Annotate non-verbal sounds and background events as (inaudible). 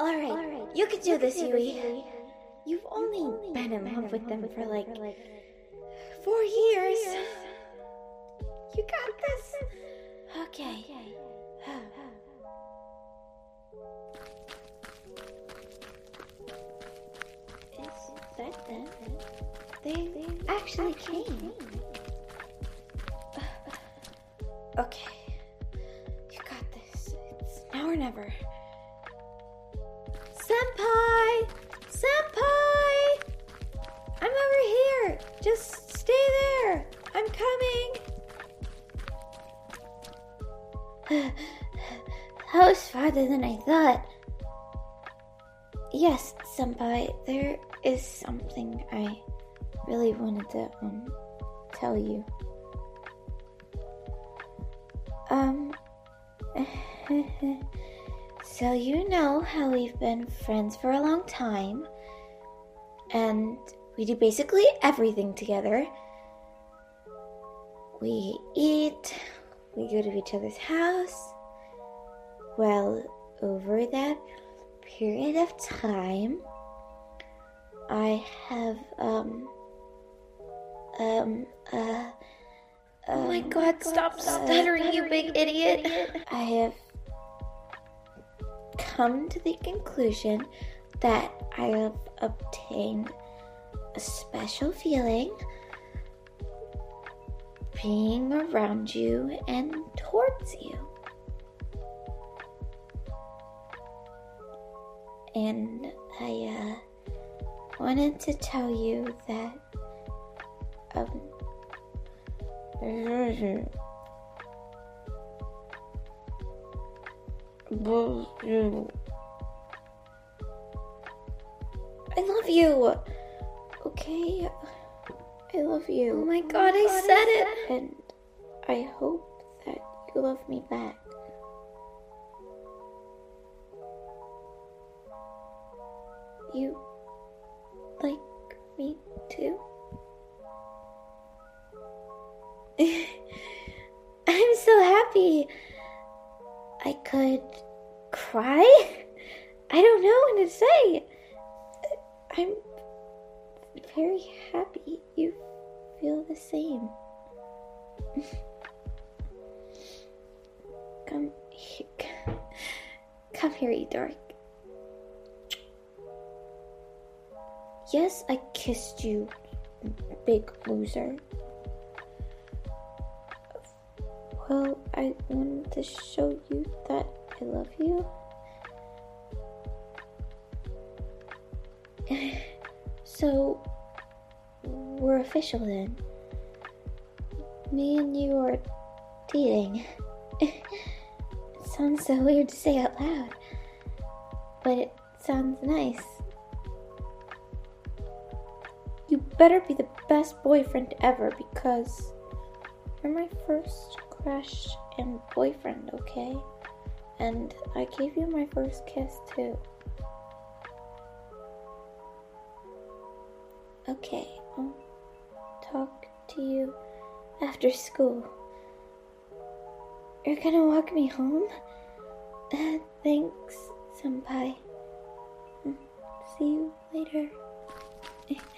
Alright, you can do this, Yui. You've only been in love with them for like like four years. You got this. Okay. Is that them? They actually came. (sighs) Okay. You got this. It's now or never. Senpai! Senpai! I'm over here! Just stay there! I'm coming! (sighs) that was farther than I thought. Yes, Senpai, there is something I really wanted to um, tell you. Um. (laughs) so, you know how we've been friends for a long time, and we do basically everything together. We eat, we go to each other's house. Well, over that period of time, I have, um, um, uh, Oh my god, stop stuttering, you big idiot. I have come to the conclusion that I have obtained a special feeling being around you and towards you. And I uh, wanted to tell you that um, (laughs) I love you. Okay, I love you. Oh my god, oh I said it. And I hope that you love me back. You like me too? (laughs) I'm so happy. Could cry? (laughs) I don't know what to say. I'm very happy you feel the same. (laughs) Come here. Come here, you dork. Yes, I kissed you, big loser. Well, I wanted to show you that I love you. (laughs) So, we're official then. Me and you are dating. (laughs) it sounds so weird to say out loud, but it sounds nice. You better be the best boyfriend ever because you're my first crush and boyfriend, okay? And I gave you my first kiss too. Okay, I'll talk to you after school. You're gonna walk me home? (laughs) Thanks, Senpai. Hmm, see you later. (laughs)